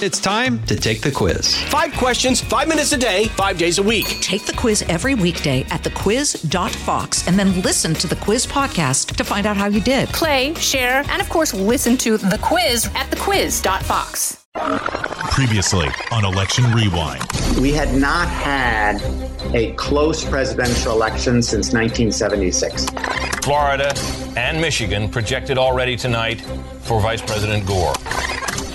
It's time to take the quiz. Five questions, five minutes a day, five days a week. Take the quiz every weekday at thequiz.fox and then listen to the quiz podcast to find out how you did. Play, share, and of course, listen to the quiz at thequiz.fox. Previously on Election Rewind. We had not had a close presidential election since 1976. Florida and Michigan projected already tonight for Vice President Gore.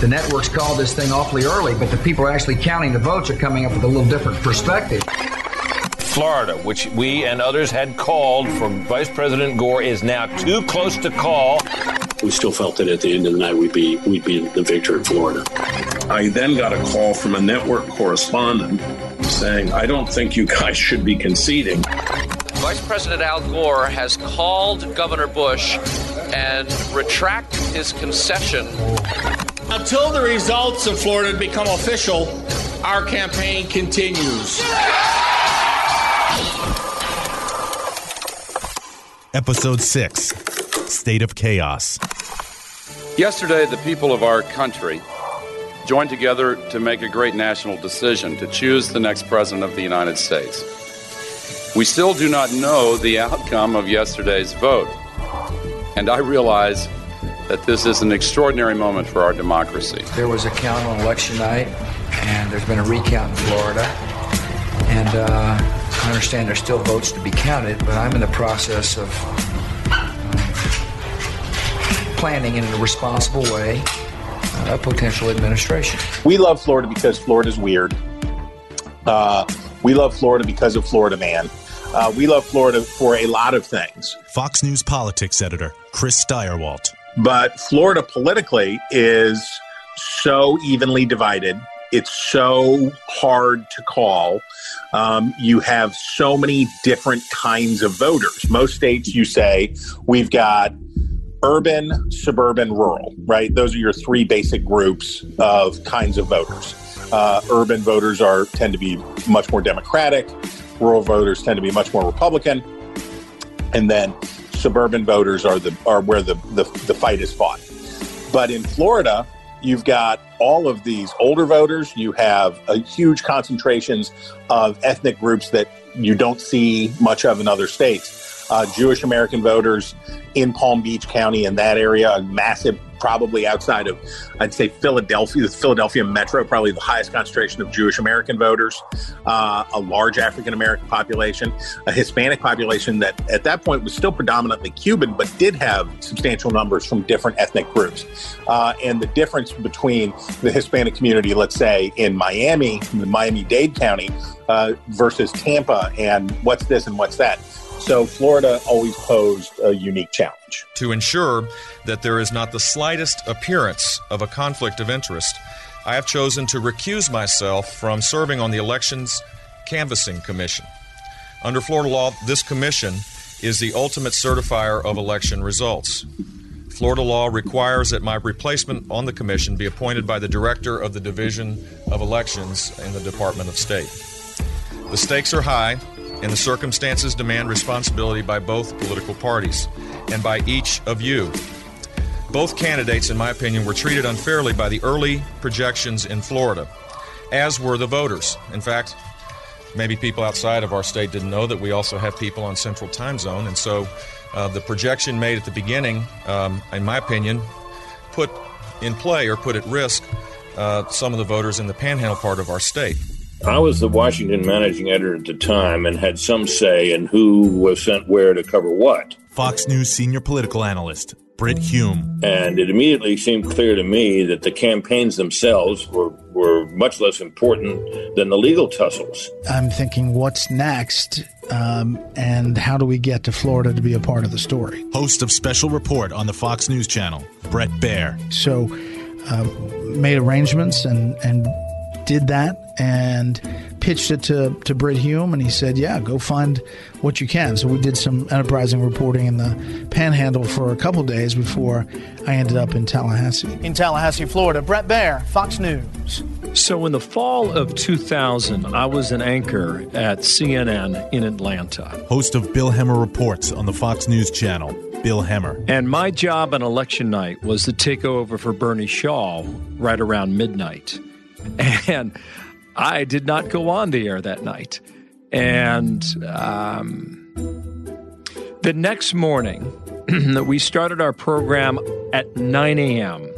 The networks called this thing awfully early, but the people actually counting the votes are coming up with a little different perspective. Florida, which we and others had called for Vice President Gore, is now too close to call. We still felt that at the end of the night we'd be we'd be the victor in Florida. I then got a call from a network correspondent saying, "I don't think you guys should be conceding." Vice President Al Gore has called Governor Bush and retracted his concession until the results of Florida become official, our campaign continues. Episode 6 State of Chaos. Yesterday, the people of our country joined together to make a great national decision to choose the next president of the United States. We still do not know the outcome of yesterday's vote, and I realize that this is an extraordinary moment for our democracy. There was a count on election night, and there's been a recount in Florida. And uh, I understand there's still votes to be counted, but I'm in the process of uh, planning in a responsible way uh, a potential administration. We love Florida because Florida's weird. Uh, we love Florida because of Florida Man. Uh, we love Florida for a lot of things. Fox News politics editor Chris Stirewalt. But Florida politically is so evenly divided. It's so hard to call. Um, you have so many different kinds of voters. Most states, you say, we've got urban, suburban, rural, right? Those are your three basic groups of kinds of voters. Uh, urban voters are tend to be much more Democratic. Rural voters tend to be much more Republican. And then suburban voters are the are where the, the, the fight is fought. But in Florida, you've got all of these older voters. You have a huge concentrations of ethnic groups that you don't see much of in other states. Uh, Jewish American voters in Palm Beach County in that area, a massive probably outside of, I'd say, Philadelphia, the Philadelphia metro, probably the highest concentration of Jewish American voters, uh, a large African American population, a Hispanic population that at that point was still predominantly Cuban, but did have substantial numbers from different ethnic groups. Uh, and the difference between the Hispanic community, let's say, in Miami, Miami Dade County, uh, versus Tampa, and what's this and what's that. So Florida always posed a unique challenge. To ensure that there is not the slightest appearance of a conflict of interest, I have chosen to recuse myself from serving on the Elections Canvassing Commission. Under Florida law, this commission is the ultimate certifier of election results. Florida law requires that my replacement on the commission be appointed by the director of the Division of Elections in the Department of State. The stakes are high, and the circumstances demand responsibility by both political parties and by each of you. Both candidates, in my opinion, were treated unfairly by the early projections in Florida, as were the voters. In fact, maybe people outside of our state didn't know that we also have people on Central Time Zone, and so uh, the projection made at the beginning, um, in my opinion, put in play or put at risk uh, some of the voters in the panhandle part of our state. I was the Washington managing editor at the time and had some say in who was sent where to cover what. Fox News senior political analyst Brit Hume. And it immediately seemed clear to me that the campaigns themselves were, were much less important than the legal tussles. I'm thinking, what's next? Um, and how do we get to Florida to be a part of the story? Host of Special Report on the Fox News Channel, Bret Baier. So, uh, made arrangements and, and did that and pitched it to, to Brit Hume, and he said, Yeah, go find what you can. So we did some enterprising reporting in the panhandle for a couple days before I ended up in Tallahassee. In Tallahassee, Florida, Bret Baier, Fox News. So, in the fall of 2000, I was an anchor at CNN in Atlanta. Host of Bill Hemmer Reports on the Fox News Channel, Bill Hemmer. And my job on election night was to take over for Bernie Shaw right around midnight. And I did not go on the air that night. And um, the next morning, we started our program at 9 a.m.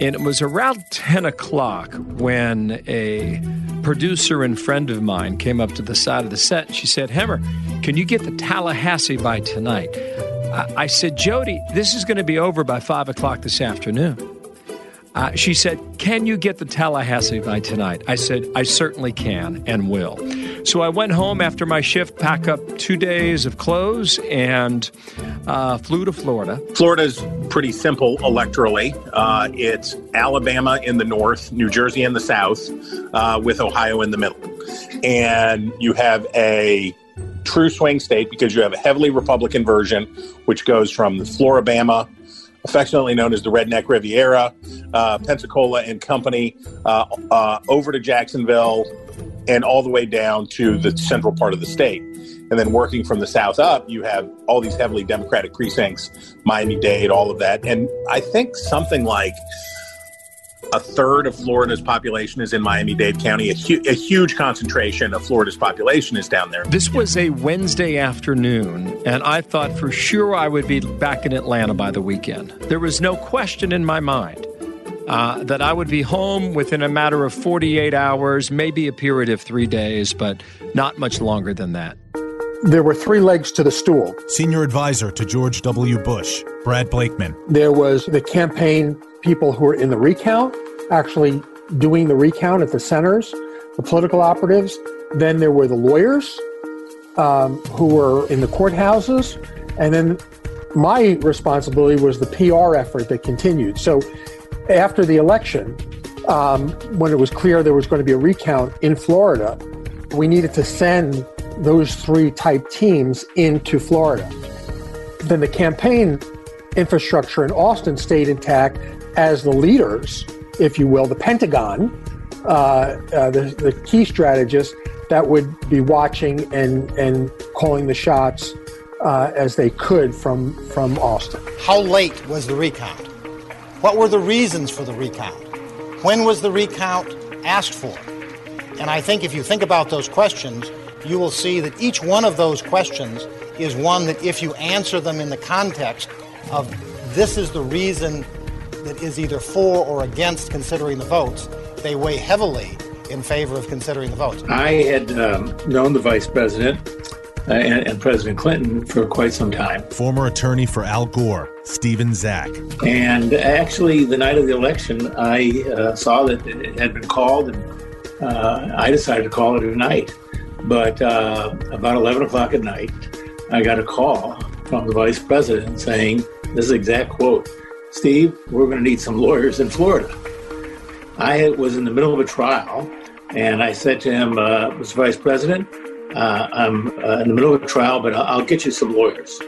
And it was around 10 o'clock when a producer and friend of mine came up to the side of the set she said, Hemmer, can you get the Tallahassee by tonight? I, I said, Jody, this is going to be over by 5 o'clock this afternoon. Uh, she said, Can you get the Tallahassee by tonight? I said, I certainly can and will. So I went home after my shift, pack up two days of clothes, and uh, flew to Florida. Florida's pretty simple electorally. Uh, it's Alabama in the north, New Jersey in the south, uh, with Ohio in the middle. And you have a true swing state because you have a heavily Republican version, which goes from the Flora-Bama affectionately known as the Redneck Riviera, uh, Pensacola and Company, uh, uh, over to Jacksonville, and all the way down to the central part of the state. And then working from the south up, you have all these heavily Democratic precincts, Miami Dade, all of that. And I think something like a third of Florida's population is in Miami Dade County. A, hu- a, huge concentration of Florida's population is down there. This was a Wednesday afternoon, and I thought for sure I would be back in Atlanta by the weekend. There was no question in my mind uh, that I would be home within a matter of 48 hours, maybe a period of three days, but not much longer than that. There were three legs to the stool. Senior advisor to George W. Bush, Brad Blakeman. There was the campaign people who were in the recount, actually doing the recount at the centers, the political operatives. Then there were the lawyers um, who were in the courthouses. And then my responsibility was the PR effort that continued. So after the election, um, when it was clear there was going to be a recount in Florida, we needed to send those three type teams into Florida. Then the campaign infrastructure in Austin stayed intact as the leaders, if you will, the Pentagon, uh, uh, the, the key strategists that would be watching and, and calling the shots uh, as they could from, from Austin. How late was the recount? What were the reasons for the recount? When was the recount asked for? And I think if you think about those questions, you will see that each one of those questions is one that if you answer them in the context of this is the reason that is either for or against considering the votes, they weigh heavily in favor of considering the votes. I had um, known the vice president uh, and, and, President Clinton for quite some time. Former attorney for Al Gore, Stephen Zack. And actually, the night of the election, I uh, saw that it had been called, and uh, I decided to call it a night. But uh, about 11 o'clock at night, I got a call from the vice president saying, this is exact quote Steve, we're going to need some lawyers in Florida. I was in the middle of a trial, and I said to him, uh, Mr. Vice President, uh, I'm uh, in the middle of a trial, but I'll get you some lawyers.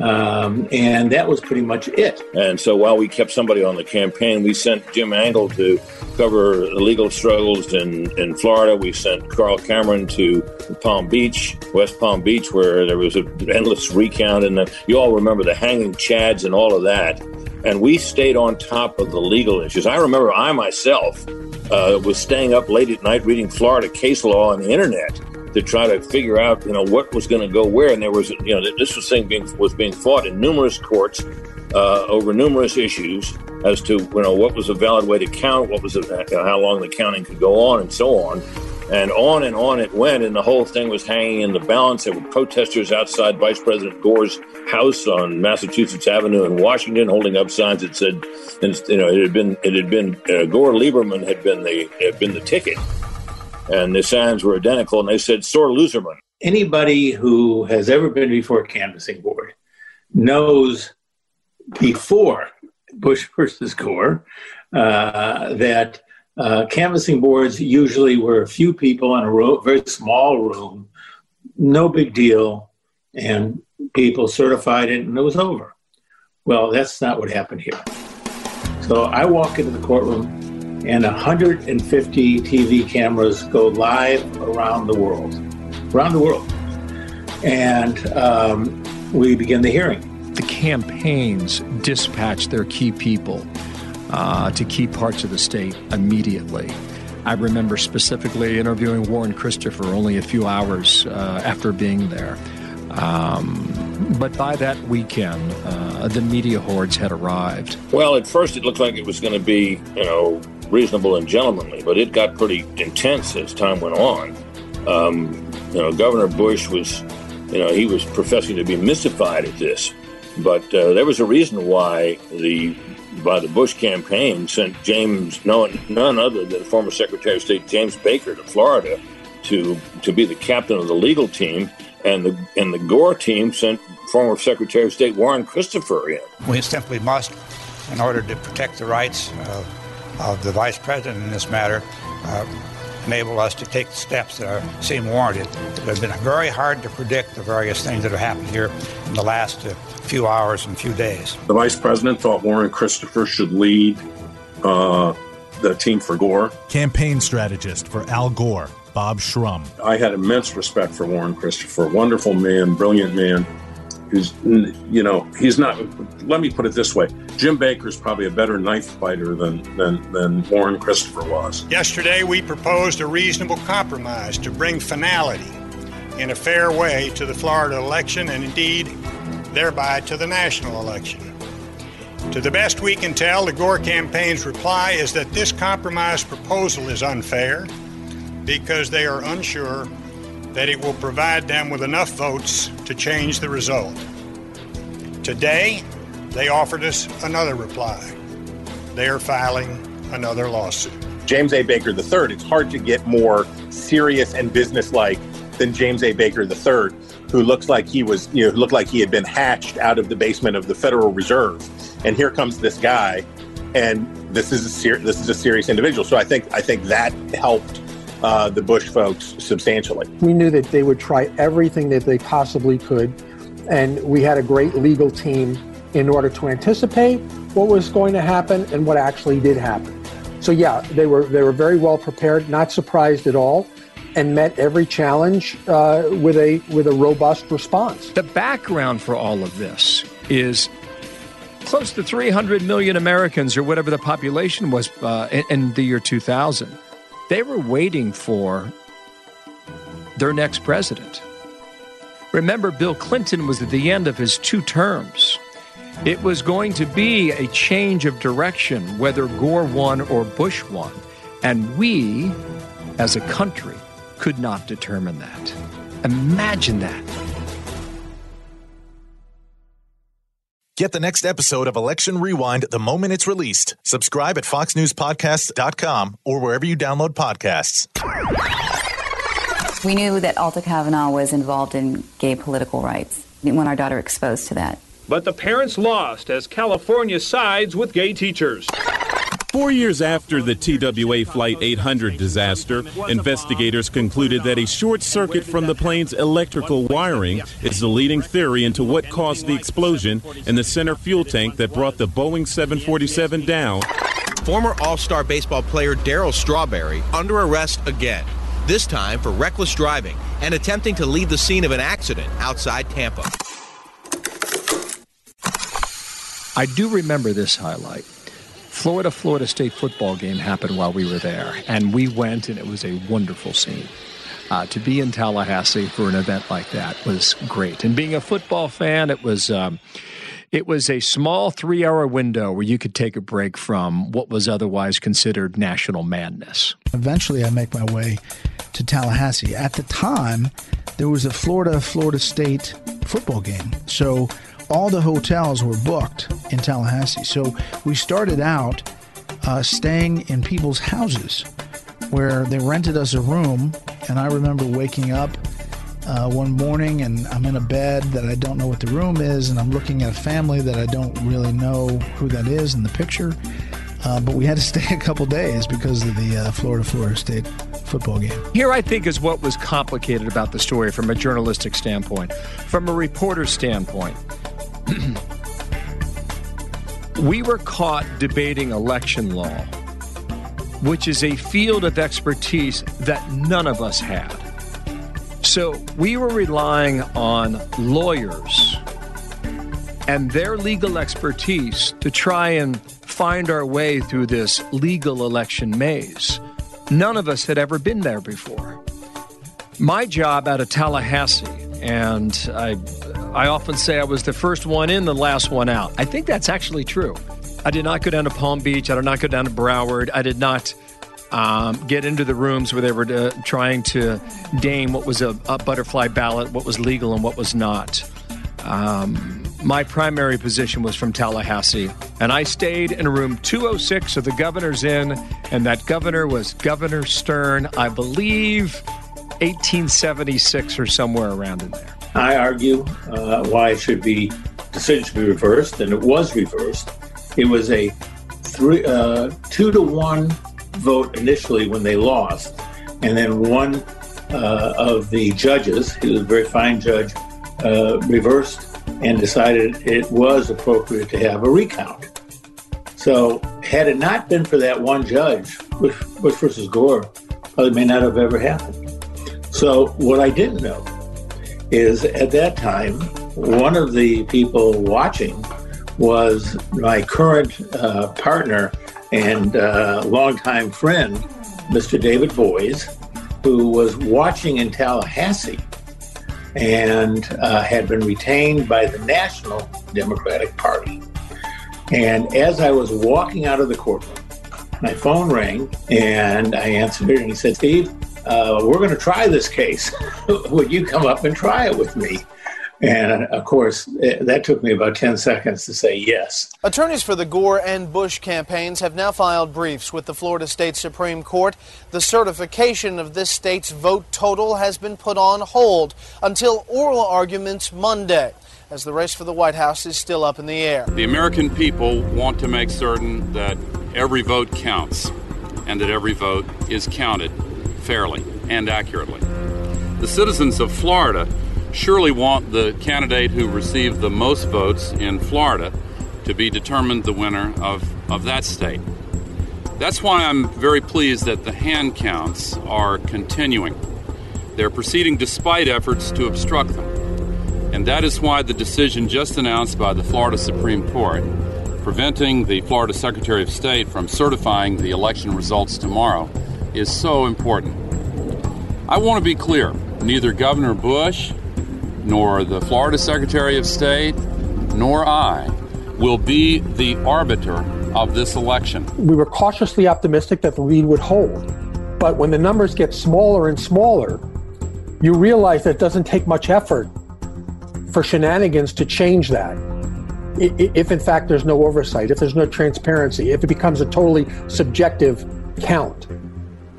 Um, and that was pretty much it. And so while we kept somebody on the campaign, we sent Jim Angle to cover legal struggles in, in Florida. We sent Carl Cameron to Palm Beach, West Palm Beach, where there was an endless recount. And the, you all remember the hanging chads and all of that and we stayed on top of the legal issues. I remember I myself uh, was staying up late at night reading Florida case law on the internet to try to figure out, you know, what was going to go where. And there was, you know, this was thing being was being fought in numerous courts uh, over numerous issues as to, you know, what was a valid way to count, what was a, how long the counting could go on, and so on. And on and on it went, and the whole thing was hanging in the balance. There were protesters outside Vice President Gore's house on Massachusetts Avenue in Washington, holding up signs that said, you know, it had been it had been uh, Gore Lieberman had been the had been the ticket, and the signs were identical, and they said "Sore Loserman." Anybody who has ever been before a canvassing board knows before Bush versus Gore uh, that uh, canvassing boards usually were a few people in a very small room, no big deal, and people certified it and it was over. Well, that's not what happened here. So I walk into the courtroom and 150 TV cameras go live around the world, around the world. And um, we begin the hearing. The campaigns dispatch their key people uh, to key parts of the state immediately. I remember specifically interviewing Warren Christopher only a few hours uh, after being there. Um, but by that weekend, uh, the media hordes had arrived. Well, at first it looked like it was going to be, you know, reasonable and gentlemanly, but it got pretty intense as time went on. Um, you know, Governor Bush was, you know, he was professing to be mystified at this, but uh, there was a reason why the by the Bush campaign sent James, no, none other than former Secretary of State James Baker to Florida to to be the captain of the legal team, and the and the Gore team sent former Secretary of State Warren Christopher in. We simply must, in order to protect the rights uh, of the vice president in this matter, uh, enable us to take the steps that are, seem warranted. It has been very hard to predict the various things that have happened here in the last uh, few hours and few days. The vice president thought Warren Christopher should lead uh, the team for Gore. Campaign strategist for Al Gore, Bob Shrum. I had immense respect for Warren Christopher. Wonderful man, brilliant man. Who's, you know, he's not. Let me put it this way: Jim Baker's probably a better knife fighter than than than Warren Christopher was. Yesterday, we proposed a reasonable compromise to bring finality in a fair way to the Florida election, and indeed, thereby to the national election. To the best we can tell, the Gore campaign's reply is that this compromise proposal is unfair because they are unsure that it will provide them with enough votes to change the result. Today, they offered us another reply. They are filing another lawsuit. James A. Baker III, it's hard to get more serious and businesslike than James A. Baker III, who looks like he was, you know, looked like he had been hatched out of the basement of the Federal Reserve. And here comes this guy, and this is a ser- this is a serious individual. So I think I think that helped uh, the Bush folks substantially. We knew that they would try everything that they possibly could, and we had a great legal team in order to anticipate what was going to happen and what actually did happen. So yeah, they were they were very well prepared, not surprised at all, and met every challenge uh, with a with a robust response. The background for all of this is close to 300 million Americans, or whatever the population was uh, in, in the year 2000. They were waiting for their next president. Remember, Bill Clinton was at the end of his two terms. It was going to be a change of direction, whether Gore won or Bush won. And we, as a country, could not determine that. Imagine that. Get the next episode of Election Rewind the moment it's released. Subscribe at foxnewspodcast.com or wherever you download podcasts. We knew that Alta Kavanaugh was involved in gay political rights. We didn't want our daughter exposed to that. But the parents lost as California sides with gay teachers. Four years after the TWA Flight 800 disaster, investigators concluded that a short circuit from the plane's electrical wiring is the leading theory into what caused the explosion in the center fuel tank that brought the Boeing 747 down. Former All Star baseball player Darryl Strawberry under arrest again, this time for reckless driving and attempting to leave the scene of an accident outside Tampa. I do remember this highlight. Florida Florida State football game happened while we were there, and we went, and it was a wonderful scene. Uh, to be in Tallahassee for an event like that was great, and being a football fan, it was. Um, it was a small three hour window where you could take a break from what was otherwise considered national madness. Eventually, I make my way to Tallahassee. At the time, there was a Florida Florida State football game. So all the hotels were booked in Tallahassee. So we started out uh, staying in people's houses where they rented us a room. And I remember waking up uh, one morning and I'm in a bed that I don't know what the room is, and I'm looking at a family that I don't really know who that is in the picture. Uh, but we had to stay a couple days because of the uh, Florida Florida State football game. Here, I think, is what was complicated about the story from a journalistic standpoint, from a reporter's standpoint. we were caught debating election law, which is a field of expertise that none of us had. So we were relying on lawyers and their legal expertise to try and find our way through this legal election maze. None of us had ever been there before. My job out of Tallahassee, and I, I often say I was the first one in, the last one out. I think that's actually true. I did not go down to Palm Beach. I did not go down to Broward. I did not um, get into the rooms where they were uh, trying to name what was a, a, butterfly ballot, what was legal, and what was not. Um, my primary position was from Tallahassee, and I stayed in room 206 of the governor's inn, and that governor was Governor Stern, I believe 1876 or somewhere around in there. I argue uh, why it should be decision should be reversed, and it was reversed. It was a three, uh, two to one vote initially when they lost, and then one uh, of the judges, he was a very fine judge, uh, reversed and decided it was appropriate to have a recount. So, had it not been for that one judge, Bush, Bush versus Gore, probably may not have ever happened. So, what I didn't know is at that time, one of the people watching was my current uh, partner and uh, longtime friend, Mr. David Boies, who was watching in Tallahassee and uh, had been retained by the National Democratic Party. And as I was walking out of the courtroom, my phone rang and I answered it, and he said, Steve, uh, we're going to try this case. Would you come up and try it with me? And of course, it, that took me about 10 seconds to say yes. Attorneys for the Gore and Bush campaigns have now filed briefs with the Florida State Supreme Court. The certification of this state's vote total has been put on hold until oral arguments Monday, as the race for the White House is still up in the air. The American people want to make certain that every vote counts and that every vote is counted fairly and accurately. The citizens of Florida surely want the candidate who received the most votes in Florida to be determined the winner of, of that state. That's why I'm very pleased that the hand counts are continuing. They're proceeding despite efforts to obstruct them. And that is why the decision just announced by the Florida Supreme Court, preventing the Florida Secretary of State from certifying the election results tomorrow, is so important. I want to be clear neither Governor Bush nor the Florida Secretary of State, nor I will be the arbiter of this election. We were cautiously optimistic that the lead would hold. But when the numbers get smaller and smaller, you realize that it doesn't take much effort for shenanigans to change that. If, in fact, there's no oversight, if there's no transparency, if it becomes a totally subjective count,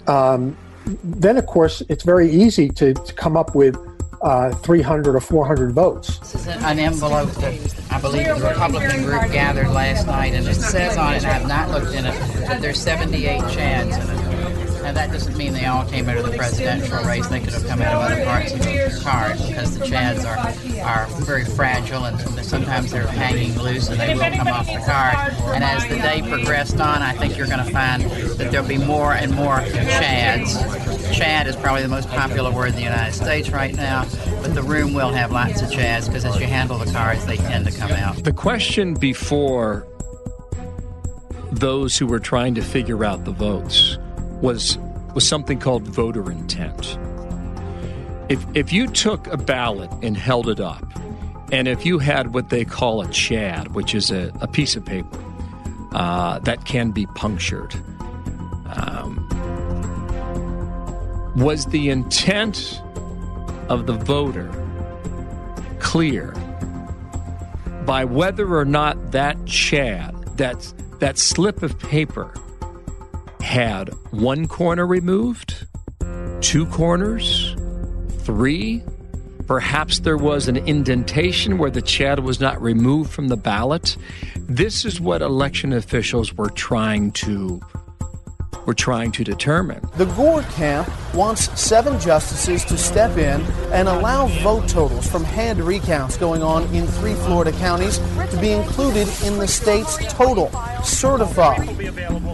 um, then, of course, it's very easy to, to come up with uh, 300 or 400 votes. This is an envelope that I believe the Republican group gathered last night, and it says on it, I have not looked in it, that there's 78 chads in it. Now, that doesn't mean they all came out of the presidential race. They could have come out of other parts of the card because the Chads are, are very fragile and sometimes they're hanging loose and they will come off the card. And as the day progressed on, I think you're going to find that there'll be more and more Chads. Chad is probably the most popular word in the United States right now, but the room will have lots of Chads because as you handle the cards, they tend to come out. The question before those who were trying to figure out the votes was was something called voter intent. If if you took a ballot and held it up, and if you had what they call a chad, which is a, a piece of paper uh, that can be punctured, um, was the intent of the voter clear by whether or not that chad, that that slip of paper had one corner removed, two corners, three. Perhaps there was an indentation where the chad was not removed from the ballot. This is what election officials were trying to were trying to determine. The Gore camp wants seven justices to step in and allow vote totals from hand recounts going on in three Florida counties to be included in the state's total, certified.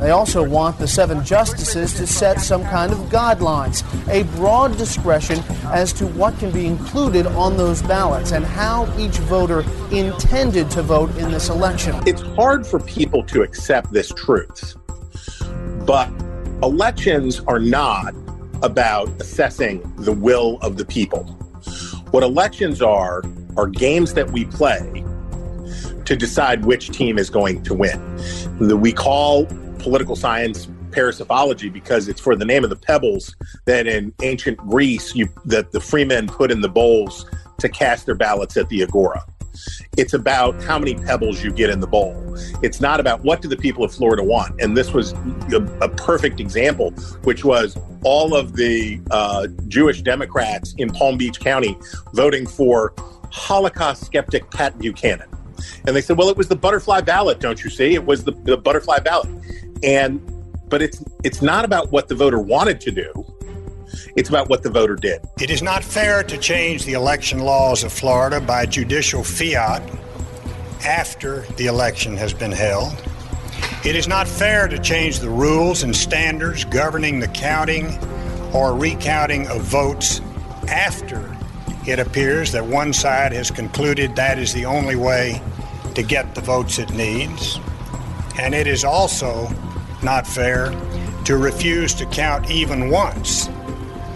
They also want the seven justices to set some kind of guidelines, a broad discretion as to what can be included on those ballots and how each voter intended to vote in this election. It's hard for people to accept this truth, but elections are not about assessing the will of the people. What elections are, are games that we play to decide which team is going to win. We call political science psephology because it's for the name of the pebbles that in ancient Greece you, that the freemen put in the bowls to cast their ballots at the agora. It's about how many pebbles you get in the bowl. It's not about what do the people of Florida want. And this was a, a perfect example, which was all of the uh, Jewish Democrats in Palm Beach County voting for Holocaust skeptic Pat Buchanan. And they said, well, it was the butterfly ballot, don't you see? It was the, the butterfly ballot. And but it's it's not about what the voter wanted to do. It's about what the voter did. It is not fair to change the election laws of Florida by judicial fiat after the election has been held. It is not fair to change the rules and standards governing the counting or recounting of votes after it appears that one side has concluded that is the only way to get the votes it needs. And it is also not fair to refuse to count even once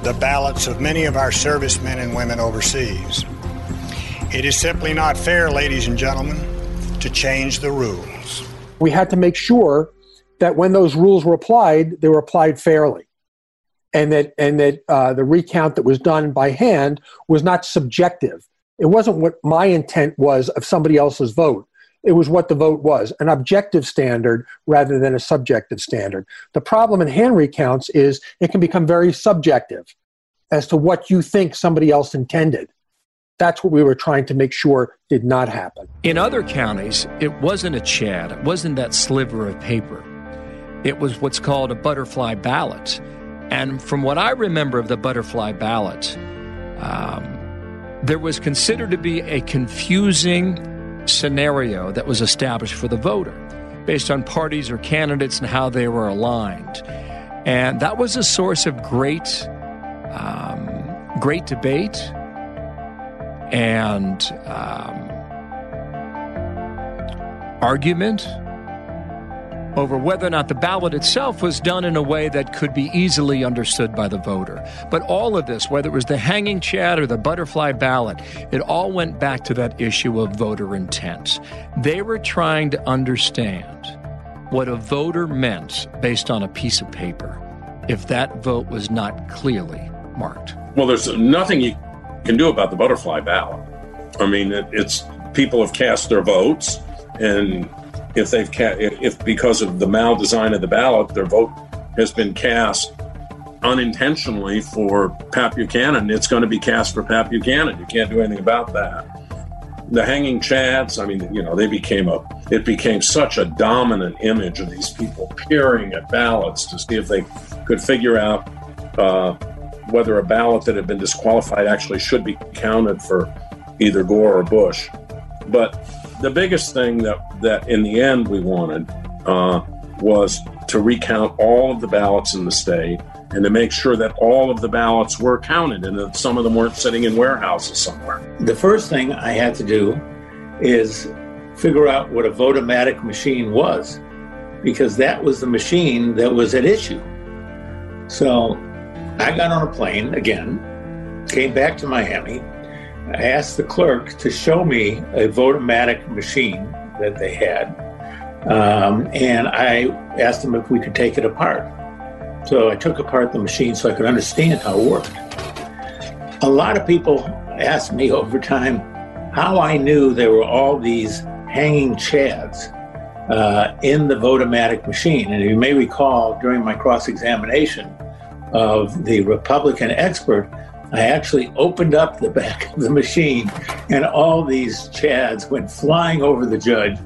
the ballots of many of our servicemen and women overseas. It is simply not fair, ladies and gentlemen, to change the rules. We had to make sure that when those rules were applied, they were applied fairly. And that, and that uh, the recount that was done by hand was not subjective. It wasn't what my intent was of somebody else's vote. It was what the vote was, an objective standard rather than a subjective standard. The problem in hand recounts is it can become very subjective as to what you think somebody else intended. That's what we were trying to make sure did not happen. In other counties, it wasn't a Chad, it wasn't that sliver of paper. It was what's called a butterfly ballot. And from what I remember of the butterfly ballot, um, there was considered to be a confusing scenario that was established for the voter based on parties or candidates and how they were aligned. And that was a source of great, um, great debate and um, argument over whether or not the ballot itself was done in a way that could be easily understood by the voter. But all of this, whether it was the hanging chad or the butterfly ballot, it all went back to that issue of voter intent. They were trying to understand what a voter meant based on a piece of paper if that vote was not clearly marked. Well, there's nothing you can do about the butterfly ballot. I mean, it, it's people have cast their votes, and if they've ca- if because of the mal-design of the ballot, their vote has been cast unintentionally for Pat Buchanan, it's going to be cast for Pat Buchanan. You can't do anything about that. The hanging chads, I mean, you know, they became a it became such a dominant image of these people peering at ballots to see if they could figure out uh, whether a ballot that had been disqualified actually should be counted for either Gore or Bush. But the biggest thing that, that in the end we wanted uh, was to recount all of the ballots in the state and to make sure that all of the ballots were counted and that some of them weren't sitting in warehouses somewhere. The first thing I had to do is figure out what a votomatic machine was because that was the machine that was at issue. So I got on a plane again, came back to Miami, I asked the clerk to show me a Votomatic machine that they had. Um, and I asked them if we could take it apart. So I took apart the machine so I could understand how it worked. A lot of people asked me over time how I knew there were all these hanging chads uh, in the Votomatic machine. And you may recall during my cross examination of the Republican expert, I actually opened up the back of the machine, and all these chads went flying over the judge,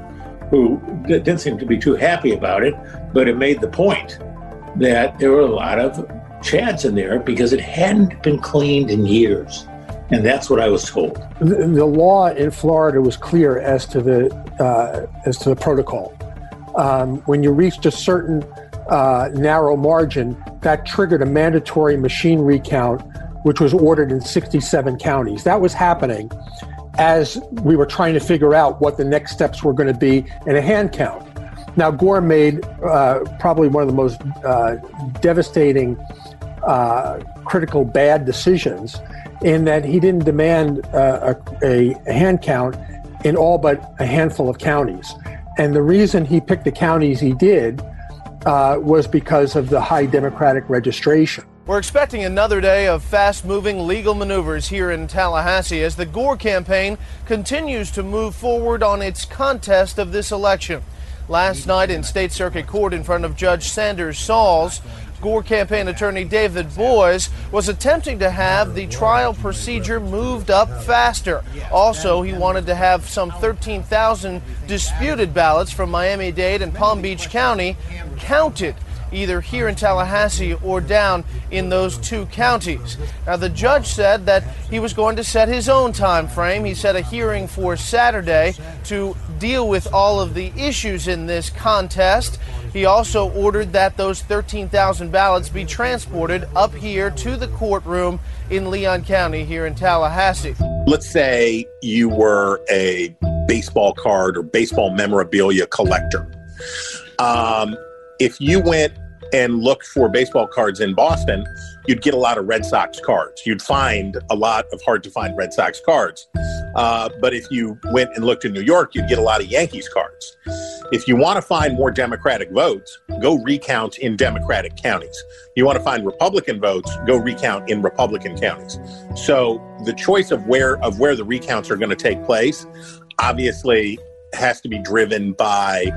who didn't seem to be too happy about it, but it made the point that there were a lot of chads in there because it hadn't been cleaned in years. And that's what I was told. The, the law in Florida was clear as to the uh, as to the protocol. Um, when you reached a certain uh, narrow margin, that triggered a mandatory machine recount which was ordered in 67 counties. That was happening as we were trying to figure out what the next steps were going to be in a hand count. Now, Gore made uh, probably one of the most uh, devastating, uh, critical, bad decisions in that he didn't demand uh, a, a, hand count in all but a handful of counties. And the reason he picked the counties he did uh, was because of the high Democratic registration. We're expecting another day of fast moving legal maneuvers here in Tallahassee as the Gore campaign continues to move forward on its contest of this election. Last night in State Circuit Court in front of Judge Sanders Sauls, Gore campaign attorney David Boies was attempting to have the trial procedure moved up faster. Also, he wanted to have some 13,000 disputed ballots from Miami Dade and Palm Beach County counted either here in Tallahassee or down in those two counties. Now, the judge said that he was going to set his own time frame. He set a hearing for Saturday to deal with all of the issues in this contest. He also ordered that those 13,000 ballots be transported up here to the courtroom in Leon County here in Tallahassee. Let's say you were a baseball card or baseball memorabilia collector. Um, if you went and looked for baseball cards in Boston, you'd get a lot of Red Sox cards. You'd find a lot of hard to find Red Sox cards. Uh, but if you went and looked in New York, you'd get a lot of Yankees cards. If you want to find more Democratic votes, go recount in Democratic counties. You want to find Republican votes, go recount in Republican counties. So the choice of where of where the recounts are going to take place obviously has to be driven by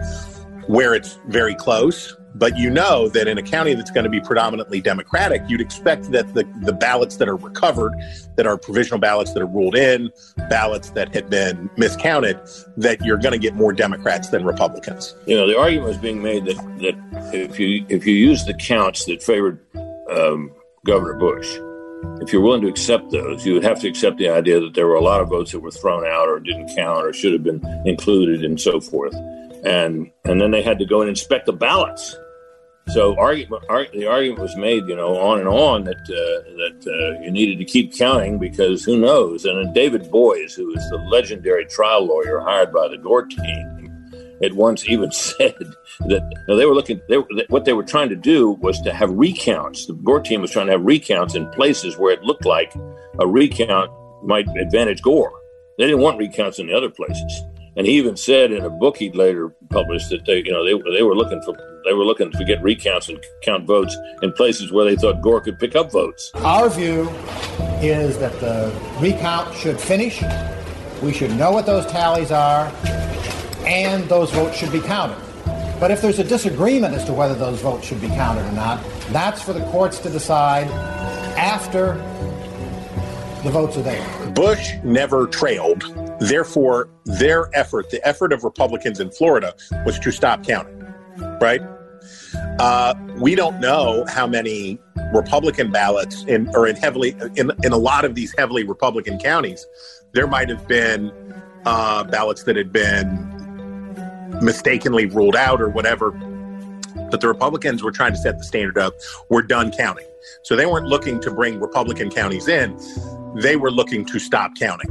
where it's very close. But you know that in a county that's going to be predominantly Democratic, you'd expect that the, the ballots that are recovered, that are provisional ballots that are ruled in, ballots that had been miscounted, that you're going to get more Democrats than Republicans. You know, the argument was being made that, that if you if you use the counts that favored um, Governor Bush, if you're willing to accept those, you would have to accept the idea that there were a lot of votes that were thrown out or didn't count or should have been included and so forth and and then they had to go and inspect the ballots. So argument, the argument was made, you know, on and on that uh, that uh, you needed to keep counting because who knows? And then David Boies, who is the legendary trial lawyer hired by the Gore team, at once even said that you know, they were looking. They, what they were trying to do was to have recounts. The Gore team was trying to have recounts in places where it looked like a recount might advantage Gore. They didn't want recounts in the other places. And he even said in a book he'd later published that they, you know, they, they were looking for they were looking to get recounts and count votes in places where they thought Gore could pick up votes. Our view is that the recount should finish. We should know what those tallies are, and those votes should be counted. But if there's a disagreement as to whether those votes should be counted or not, that's for the courts to decide after the votes are there. Bush never trailed. Therefore, their effort, the effort of Republicans in Florida, was to stop counting, right? Uh, we don't know how many Republican ballots in or in heavily in, in a lot of these heavily Republican counties, there might have been uh, ballots that had been mistakenly ruled out or whatever. But the Republicans were trying to set the standard up. We're done counting. So they weren't looking to bring Republican counties in they were looking to stop counting.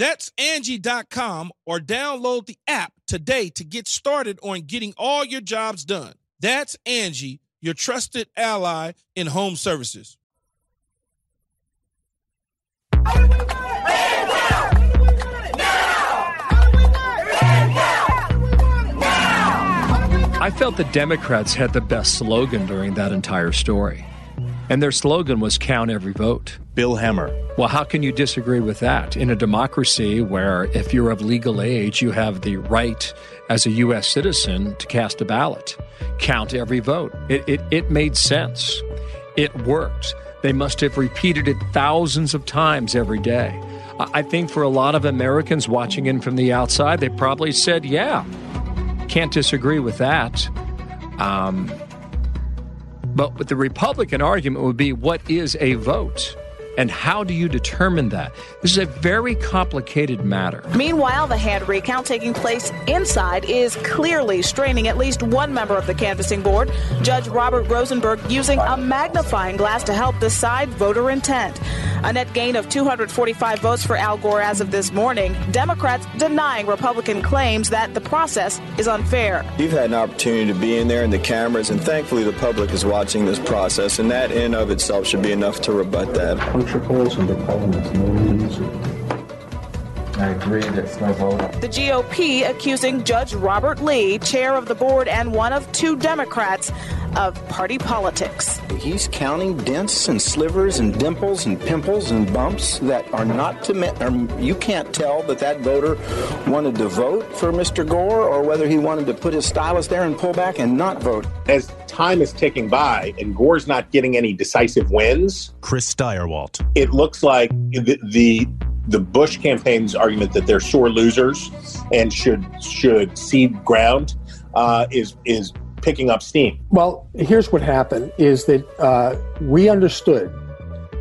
That's Angie.com or download the app today to get started on getting all your jobs done. That's Angie, your trusted ally in home services. I felt the Democrats had the best slogan during that entire story. And their slogan was count every vote. Bill Hemmer. Well, how can you disagree with that? In a democracy where if you're of legal age, you have the right as a U.S. citizen to cast a ballot, count every vote. It, it, it made sense. It worked. They must have repeated it thousands of times every day. I think for a lot of Americans watching in from the outside, they probably said, yeah, can't disagree with that. Um, but the Republican argument would be what is a vote? And how do you determine that? This is a very complicated matter. Meanwhile, the hand recount taking place inside is clearly straining at least one member of the canvassing board, Judge Robert Rosenberg, using a magnifying glass to help decide voter intent. A net gain of 245 votes for Al Gore as of this morning. Democrats denying Republican claims that the process is unfair. You've had an opportunity to be in there in the cameras, and thankfully the public is watching this process, and that in of itself should be enough to rebut that. I agree that's no vote. The GOP accusing Judge Robert Lee, chair of the board and one of two Democrats, of party politics. He's counting dents and slivers and dimples and pimples and bumps that are not to. Me- you can't tell that that voter wanted to vote for Mr. Gore or whether he wanted to put his stylus there and pull back and not vote. As time is ticking by and Gore's not getting any decisive wins, Chris Stirewalt. It looks like the, the the Bush campaign's argument that they're sore losers and should should cede ground uh, is is picking up steam. Well, here's what happened: is that uh, we understood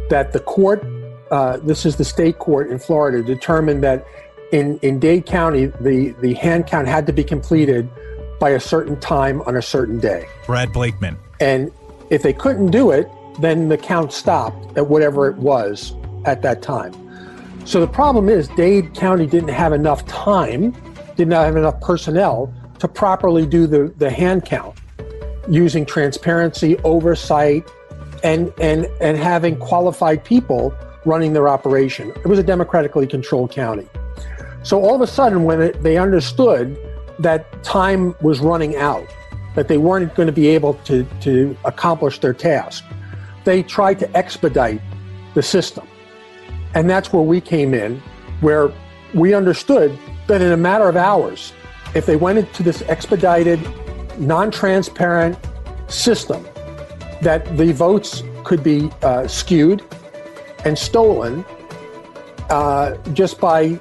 that the court, uh, this is the state court in Florida, determined that in in Dade County the the hand count had to be completed by a certain time on a certain day. Brad Blakeman. And if they couldn't do it, then the count stopped at whatever it was at that time. So the problem is Dade County didn't have enough time, didn't have enough personnel to properly do the, the hand count using transparency, oversight, and, and, and having qualified people running their operation. It was a democratically controlled county. So all of a sudden, when it, they understood that time was running out, that they weren't going to be able to, to accomplish their task, they tried to expedite the system. And that's where we came in, where we understood that in a matter of hours, if they went into this expedited, non transparent system, that the votes could be uh, skewed and stolen uh, just by, you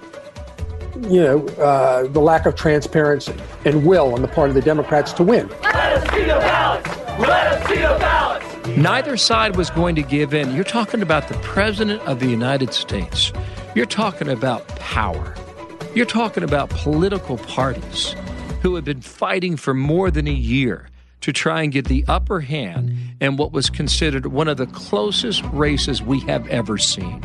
know, uh, the lack of transparency and will on the part of the Democrats to win. Let us see the ballots! Let us see the ballots! Neither side was going to give in. You're talking about the President of the United States. You're talking about power. You're talking about political parties who have been fighting for more than a year to try and get the upper hand in what was considered one of the closest races we have ever seen.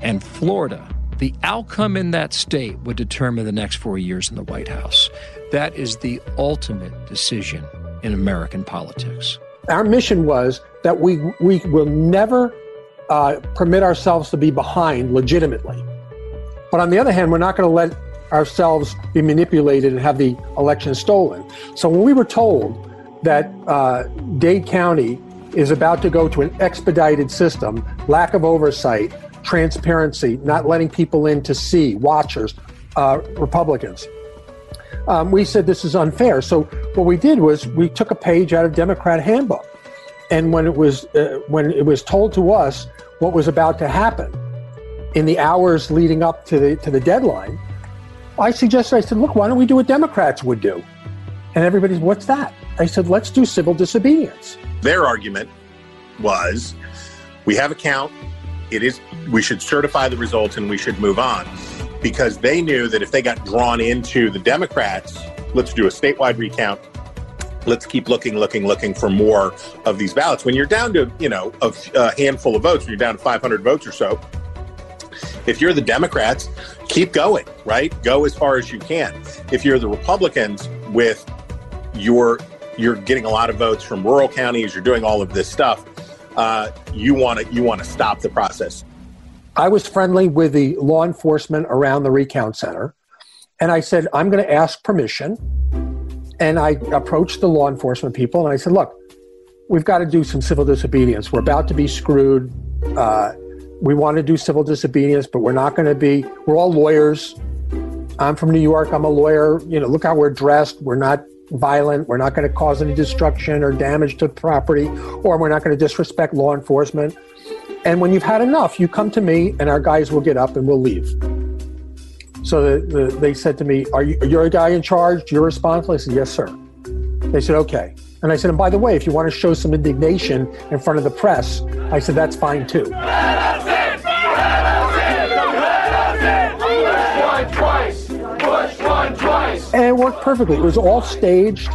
And Florida, the outcome in that state would determine the next four years in the White House. That is the ultimate decision in American politics. Our mission was that we, we will never uh, permit ourselves to be behind legitimately. But on the other hand, we're not going to let ourselves be manipulated and have the election stolen. So when we were told that uh, Dade County is about to go to an expedited system, lack of oversight, transparency, not letting people in to see, watchers, uh, Republicans. Um, we said this is unfair. So what we did was we took a page out of Democrat handbook, and when it was uh, when it was told to us what was about to happen in the hours leading up to the to the deadline, I suggested I said, look, why don't we do what Democrats would do? And everybody's, what's that? I said, let's do civil disobedience. Their argument was we have a count. It is we should certify the results and we should move on because they knew that if they got drawn into the Democrats, let's do a statewide recount. let's keep looking, looking, looking for more of these ballots. When you're down to, you know, a, a handful of votes, when you're down to 500 votes or so, if you're the Democrats, keep going, right? Go as far as you can. If you're the Republicans with your you're getting a lot of votes from rural counties, you're doing all of this stuff, uh, you want to you want to stop the process. I was friendly with the law enforcement around the recount center, and I said I'm going to ask permission. And I approached the law enforcement people and I said, "Look, we've got to do some civil disobedience. We're about to be screwed. Uh, we want to do civil disobedience, but we're not going to be. We're all lawyers. I'm from New York. I'm a lawyer. You know, look how we're dressed. We're not violent. We're not going to cause any destruction or damage to property, or we're not going to disrespect law enforcement. And when you've had enough, you come to me, and our guys will get up and we'll leave. So the, the, they said to me, "Are you you're a guy in charge? You're responsible?" I said, "Yes, sir." They said, "Okay." And I said, "And by the way, if you want to show some indignation in front of the press, I said that's fine too." And it worked perfectly. It was all staged.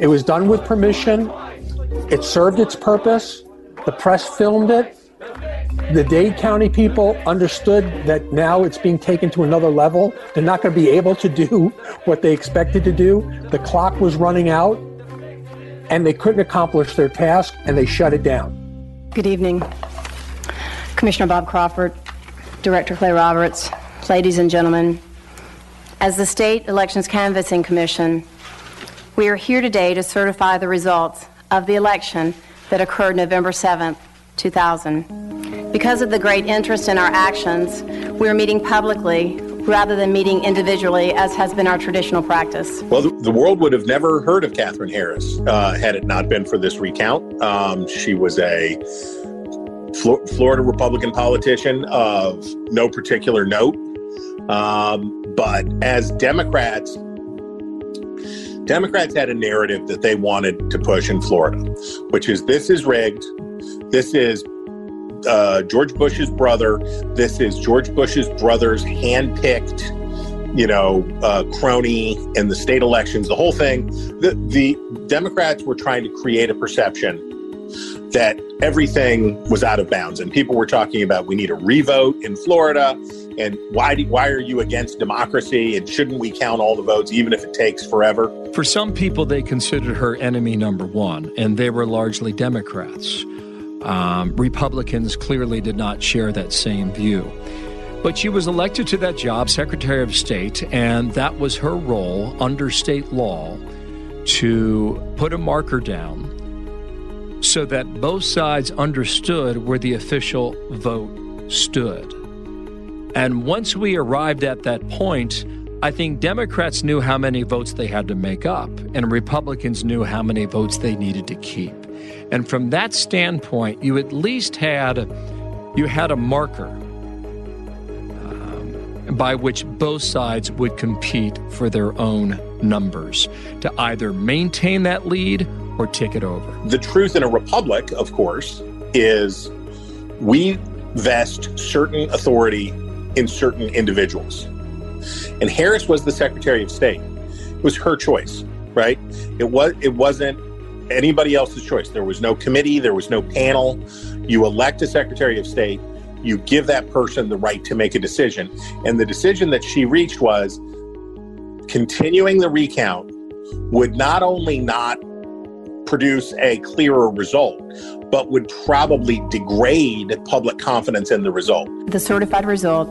It was done with permission. It served its purpose. The press filmed it. The Dade County people understood that now it's being taken to another level. They're not going to be able to do what they expected to do. The clock was running out and they couldn't accomplish their task and they shut it down. Good evening. Commissioner Bob Crawford, Director Clay Roberts, ladies and gentlemen. As the State Elections Canvassing Commission, we are here today to certify the results of the election that occurred November 7th, 2000. Because of the great interest in our actions, we are meeting publicly rather than meeting individually, as has been our traditional practice. Well, the, world would have never heard of Katherine Harris uh, had it not been for this recount. Um, she was a Flo- Florida Republican politician of no particular note. Um, but as Democrats, Democrats had a narrative that they wanted to push in Florida, which is this is rigged. This is uh, George Bush's brother. This is George Bush's brother's handpicked, you know, uh, crony in the state elections. The whole thing. The, the Democrats were trying to create a perception that everything was out of bounds, and people were talking about we need a revote in Florida and why do, why are you against democracy and shouldn't we count all the votes even if it takes forever for some people they considered her enemy number one and they were largely democrats um, republicans clearly did not share that same view but she was elected to that job secretary of state and that was her role under state law to put a marker down so that both sides understood where the official vote stood and once we arrived at that point, I think Democrats knew how many votes they had to make up, and Republicans knew how many votes they needed to keep. And from that standpoint, you at least had you had a marker um, by which both sides would compete for their own numbers to either maintain that lead or take it over. The truth in a republic, of course, is we vest certain authority in certain individuals. And Harris was the Secretary of State. It was her choice, right? It was it wasn't anybody else's choice. There was no committee, there was no panel. You elect a Secretary of State, you give that person the right to make a decision. And the decision that she reached was continuing the recount would not only not produce a clearer result, but would probably degrade public confidence in the result. The certified result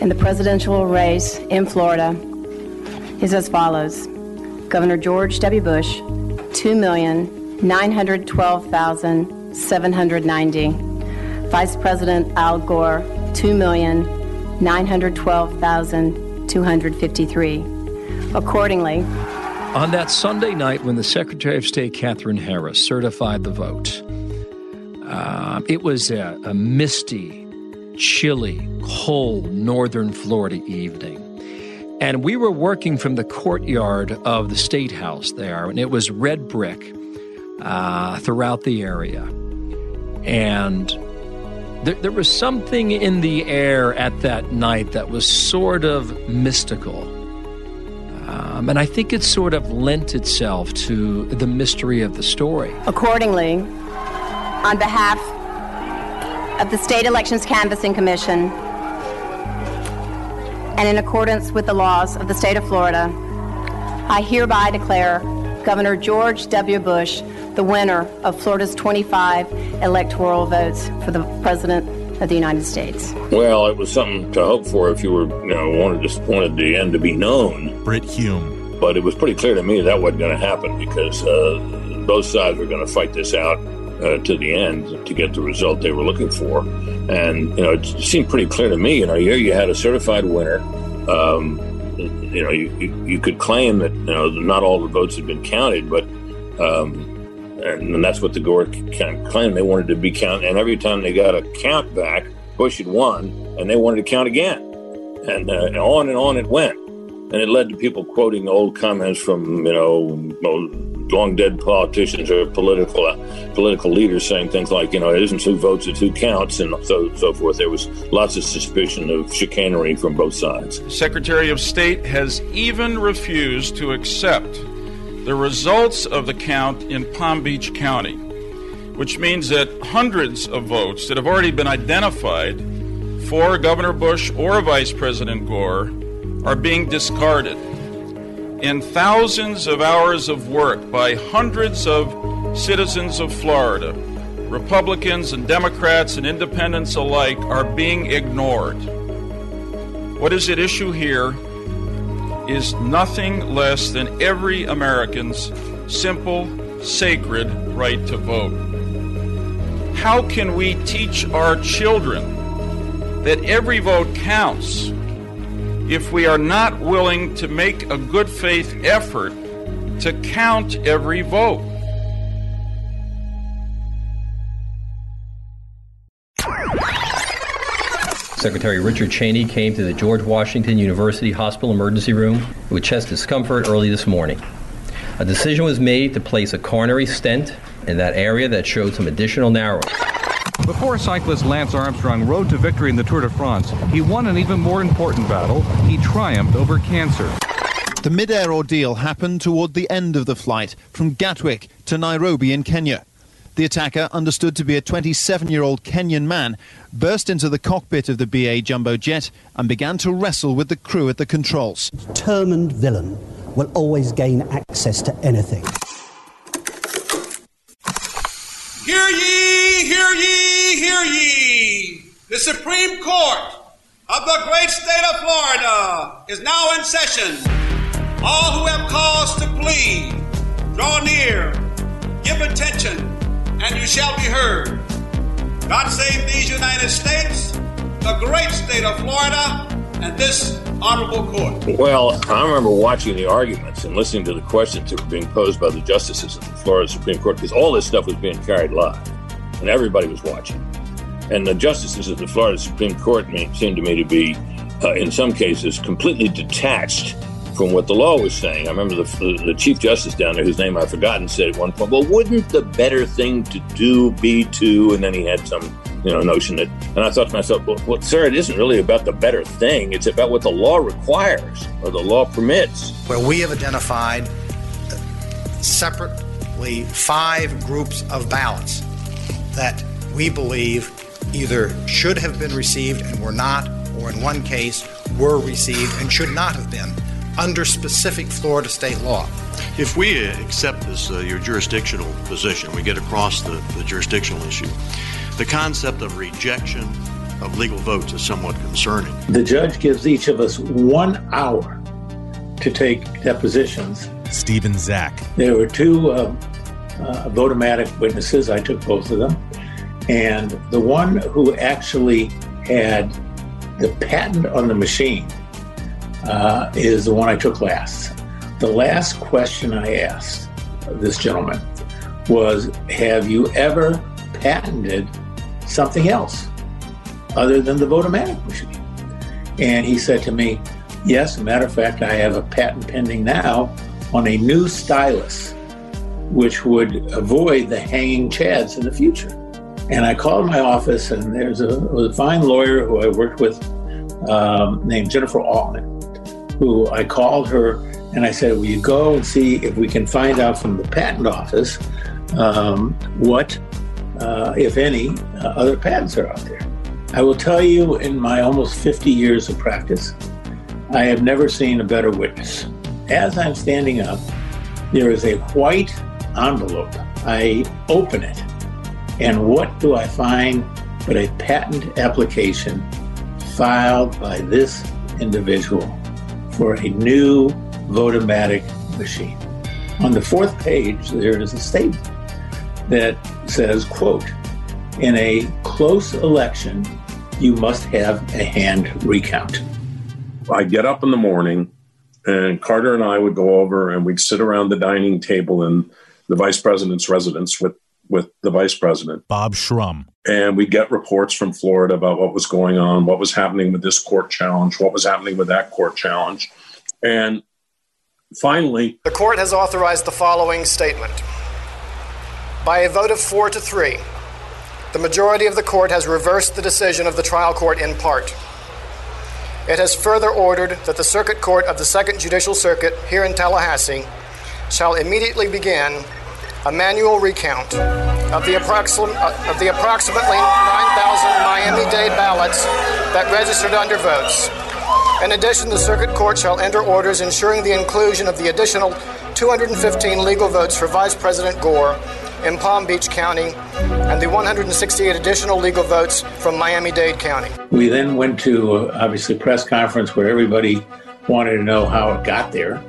in the presidential race in Florida is as follows Governor George W. Bush, 2,912,790. Vice President Al Gore, 2,912,253. Accordingly, on that Sunday night when the Secretary of State Katherine Harris certified the vote, uh, it was a, a misty, chilly, cold northern Florida evening. And we were working from the courtyard of the State House there, and it was red brick uh, throughout the area. And there, there was something in the air at that night that was sort of mystical. Um, and I think it sort of lent itself to the mystery of the story. Accordingly, on behalf of the State Elections Canvassing Commission, and in accordance with the laws of the state of Florida, I hereby declare Governor George W. Bush the winner of Florida's 25 electoral votes for the President of the United States. Well, it was something to hope for if you were, you know, wanted just wanted the end to be known. Brit Hume. But it was pretty clear to me that wasn't going to happen because uh, both sides were going to fight this out uh, to the end to get the result they were looking for. And you know, it seemed pretty clear to me. You know, here you had a certified winner. Um, you know, you, you, you, could claim that you know not all the votes had been counted, but um, and, and that's what the Gore claimed. They wanted to be counted, and every time they got a count back, Bush had won, and they wanted to count again, and, uh, and on and on it went, and it led to people quoting old comments from you know long dead politicians or political uh, political leaders saying things like, you know, it isn't who votes, it's who counts, and so so forth. There was lots of suspicion of chicanery from both sides. Secretary of State has even refused to accept the results of the count in Palm Beach County, which means that hundreds of votes that have already been identified for Governor Bush or Vice President Gore are being discarded. And thousands of hours of work by hundreds of citizens of Florida, Republicans and Democrats and independents alike, are being ignored. What is at issue here is nothing less than every American's simple, sacred right to vote. How can we teach our children that every vote counts if we are not willing to make a good faith effort to count every vote? Secretary Richard Cheney came to the George Washington University Hospital emergency room with chest discomfort early this morning. A decision was made to place a coronary stent in that area that showed some additional narrowing. Before cyclist Lance Armstrong rode to victory in the Tour de France, he won an even more important battle. He triumphed over cancer. The mid-air ordeal happened toward the end of the flight from Gatwick to Nairobi in Kenya. The attacker, understood to be a 27 year old Kenyan man, burst into the cockpit of the BA jumbo jet and began to wrestle with the crew at the controls. Determined villain will always gain access to anything. Hear ye, hear ye, hear ye! The Supreme Court of the great state of Florida is now in session. All who have cause to plead, draw near, give attention and you shall be heard. God save these United States, the great state of Florida, and this honorable court. Well, I remember watching the arguments and listening to the questions that were being posed by the justices of the Florida Supreme Court because all this stuff was being carried live and everybody was watching. And the justices of the Florida Supreme Court seemed to me to be, uh, in some cases, completely detached from what the law was saying. I remember the, the Chief Justice down there, whose name I've forgotten, said at one point, "Well, wouldn't the better thing to do be to?" And then he had some, you know, notion that, and I thought to myself, "Well, well sir, it isn't really about the better thing. It's about what the law requires or the law permits." Where we have identified separately five groups of ballots that we believe either should have been received and were not, or in one case were received and should not have been under specific Florida state law. If we accept this, uh, your jurisdictional position, we get across the, the jurisdictional issue, the concept of rejection of legal votes is somewhat concerning. The judge gives each of us one hour to take depositions. Stephen Zack. There were two uh, uh, votomatic witnesses. I took both of them. And the one who actually had the patent on the machine uh, is the one I took last. The last question I asked this gentleman was Have you ever patented something else other than the Votomatic machine? And he said to me, Yes, matter of fact, I have a patent pending now on a new stylus which would avoid the hanging chads in the future. And I called my office, and there's a, a fine lawyer who I worked with um, named Jennifer Altman who I called her and I said, Will you go and see if we can find out from the patent office um, what, uh, if any, uh, other patents are out there? I will tell you, in my almost 50 years of practice, I have never seen a better witness. As I'm standing up, there is a white envelope. I open it, and what do I find but a patent application filed by this individual for a new Votomatic machine. On the fourth page, there is a statement that says, quote, in a close election, you must have a hand recount. I get up in the morning and Carter and I would go over and we'd sit around the dining table in the vice president's residence with, with the vice president. Bob Shrum. And we'd get reports from Florida about what was going on, what was happening with this court challenge, what was happening with that court challenge. And finally, the court has authorized the following statement. By a vote of four to three, the majority of the court has reversed the decision of the trial court in part. It has further ordered that the Circuit Court of the Second Judicial Circuit here in Tallahassee shall immediately begin a manual recount of the, approxim- uh, of the approximately 9,000 Miami Dade ballots that registered under votes. In addition, the Circuit Court shall enter orders ensuring the inclusion of the additional 215 legal votes for Vice President Gore in Palm Beach County and the 168 additional legal votes from Miami Dade County. We then went to uh, obviously press conference where everybody wanted to know how it got there.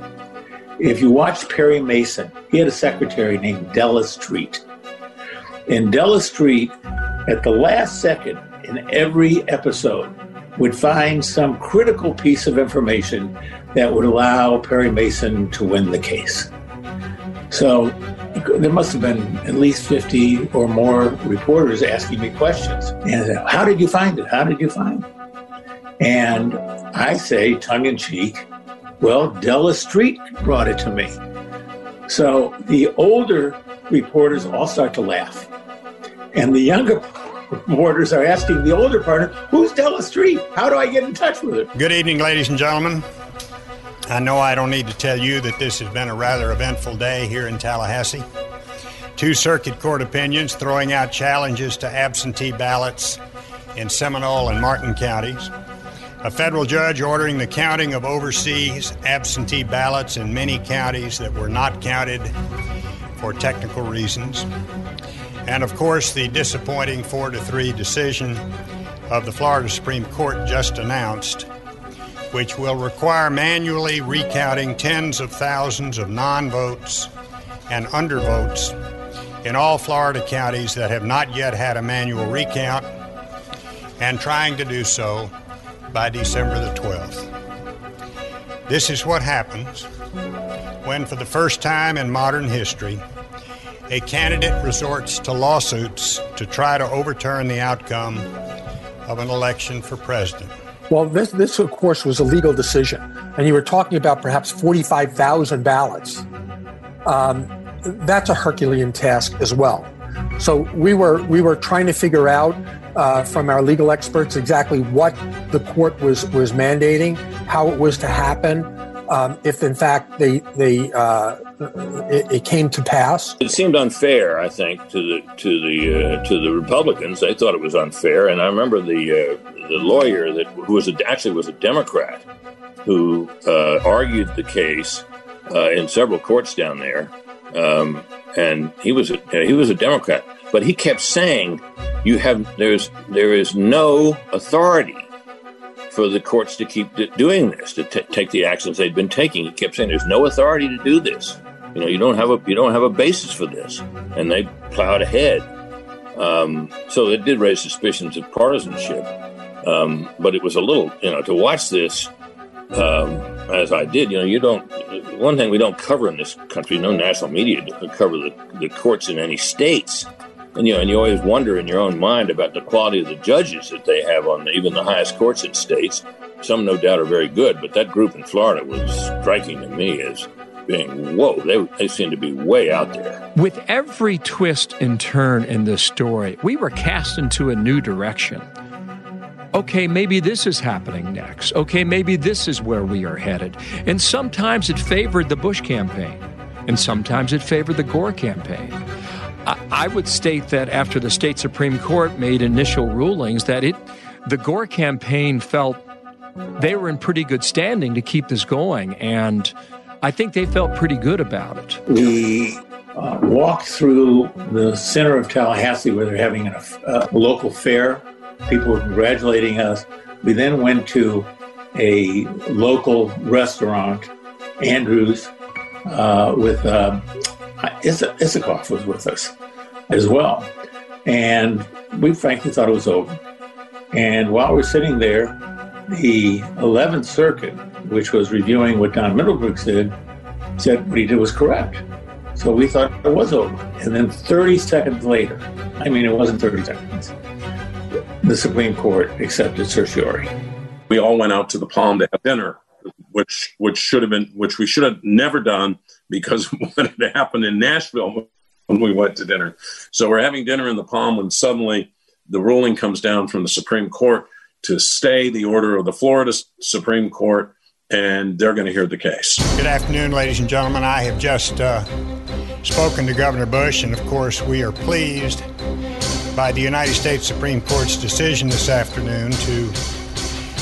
If you watch Perry Mason, he had a secretary named Della Street. And Della Street, at the last second in every episode, would find some critical piece of information that would allow Perry Mason to win the case. So there must have been at least 50 or more reporters asking me questions. And how did you find it? How did you find it? And I say, tongue in cheek, well, Della Street brought it to me. So the older reporters all start to laugh. And the younger reporters are asking the older partner, who's Della Street? How do I get in touch with her? Good evening, ladies and gentlemen. I know I don't need to tell you that this has been a rather eventful day here in Tallahassee. Two circuit court opinions throwing out challenges to absentee ballots in Seminole and Martin counties. A federal judge ordering the counting of overseas absentee ballots in many counties that were not counted for technical reasons. And of course, the disappointing 4 to 3 decision of the Florida Supreme Court just announced which will require manually recounting tens of thousands of non votes and undervotes in all Florida counties that have not yet had a manual recount and trying to do so by December the 12th. This is what happens when, for the first time in modern history, a candidate resorts to lawsuits to try to overturn the outcome of an election for president. Well, this, this, of course, was a legal decision. And you were talking about perhaps 45,000 ballots. Um, that's a Herculean task as well. So we were, we were trying to figure out uh, from our legal experts exactly what the court was, was mandating, how it was to happen, um, if in fact they, they, uh, it, it, came to pass. It seemed unfair, I think, to the to the uh, to the Republicans. They thought it was unfair, and I remember the uh, the lawyer that who was a, actually was a Democrat who uh, argued the case uh, in several courts down there, um, and he was a, he was a Democrat, but he kept saying, "You have there's there is no authority." For the courts to keep doing this, to t- take the actions they'd been taking, he kept saying, "There's no authority to do this. You know, you don't have a you don't have a basis for this." And they plowed ahead. Um, so it did raise suspicions of partisanship. Um, but it was a little, you know, to watch this um, as I did. You know, you don't. One thing we don't cover in this country, no national media cover the, the courts in any states. And you know, and you always wonder in your own mind about the quality of the judges that they have on the, even the highest courts in states. Some, no doubt, are very good, but that group in Florida was striking to me as being whoa. They they seem to be way out there. With every twist and turn in this story, we were cast into a new direction okay, maybe this is happening next. Okay, maybe this is where we are headed. And sometimes it favored the Bush campaign, and sometimes it favored the Gore campaign. I, would state that after the state Supreme Court made initial rulings, that it the Gore campaign felt they were in pretty good standing to keep this going, and I think they felt pretty good about it. We uh, walked through the center of Tallahassee where they're having a, a local fair. People were congratulating us. We then went to a local restaurant, Andrews, uh, with uh, Isikoff was with us as well. And we frankly thought it was over. And while we're sitting there, the 11th Circuit, which was reviewing what Don Middlebrooks did, said what he did was correct. So we thought it was over. And then 30 seconds later, I mean, it wasn't 30 seconds, the Supreme Court accepted certiorari. We all went out to the Palm to have dinner, which which should have been which we should have never done because of what had happened in Nashville when we went to dinner. So we're having dinner in the Palm when suddenly the ruling comes down from the Supreme Court to stay the order of the Florida Supreme Court, and they're going to hear the case. Good afternoon, ladies and gentlemen. I have just uh, spoken to Governor Bush, and of course, we are pleased by the United States Supreme Court's decision this afternoon to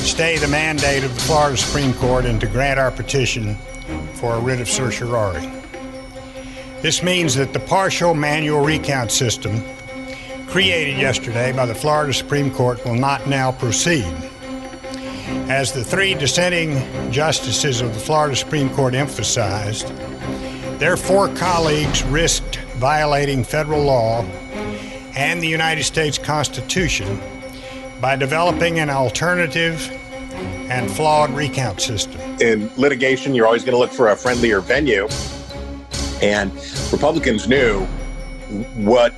stay the mandate of the Florida Supreme Court and to grant our petition for a writ of certiorari. This means that the partial manual recount system created yesterday by the Florida Supreme Court will not now proceed. As the three dissenting justices of the Florida Supreme Court emphasized, their four colleagues risked violating federal law and the United States Constitution by developing an alternative and flawed recount system. In litigation, you're always going to look for a friendlier venue. And Republicans knew what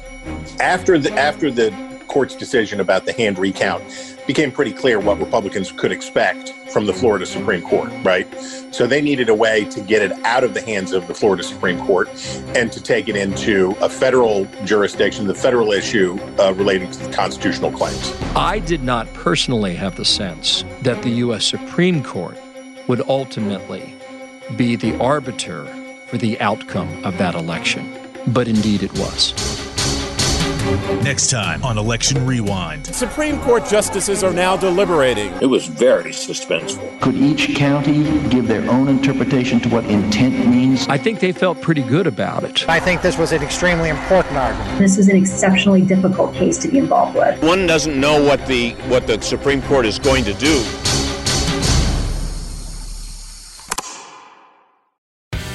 after the after the court's decision about the hand recount became pretty clear what Republicans could expect from the Florida Supreme Court, right? So they needed a way to get it out of the hands of the Florida Supreme Court and to take it into a federal jurisdiction, the federal issue uh, relating to the constitutional claims. I did not personally have the sense that the U.S. Supreme Court would ultimately be the arbiter for the outcome of that election, but indeed it was. Next time on Election Rewind. Supreme Court justices are now deliberating. It was very suspenseful. Could each county give their own interpretation to what intent means? I think they felt pretty good about it. I think this was an extremely important argument. This was an exceptionally difficult case to be involved with. One doesn't know what the what the Supreme Court is going to do.